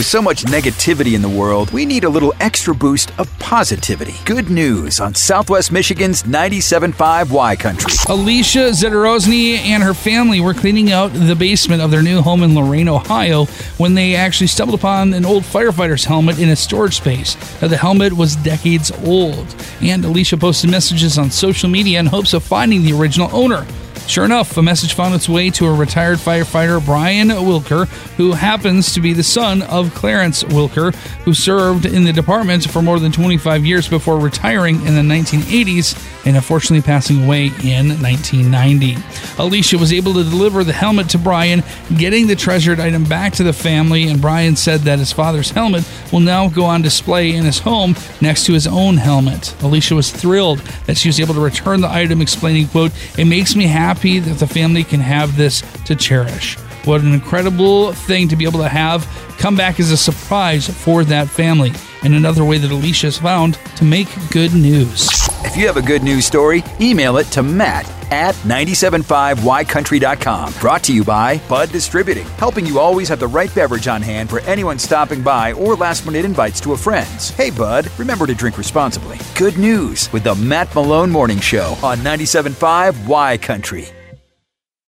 With so much negativity in the world, we need a little extra boost of positivity. Good news on Southwest Michigan's 97.5 Y Country. Alicia Zedorozny and her family were cleaning out the basement of their new home in Lorain, Ohio, when they actually stumbled upon an old firefighter's helmet in a storage space. Now, the helmet was decades old, and Alicia posted messages on social media in hopes of finding the original owner. Sure enough, a message found its way to a retired firefighter, Brian Wilker, who happens to be the son of Clarence Wilker, who served in the department for more than 25 years before retiring in the 1980s and unfortunately passing away in 1990. Alicia was able to deliver the helmet to Brian, getting the treasured item back to the family, and Brian said that his father's helmet will now go on display in his home next to his own helmet. Alicia was thrilled that she was able to return the item, explaining, quote, It makes me happy that the family can have this to cherish. What an incredible thing to be able to have come back as a surprise for that family, and another way that Alicia found to make good news. If you have a good news story, email it to Matt at 975ycountry.com. Brought to you by Bud Distributing, helping you always have the right beverage on hand for anyone stopping by or last minute invites to a friend's. Hey, Bud, remember to drink responsibly. Good news with the Matt Malone Morning Show on 975 Y Country.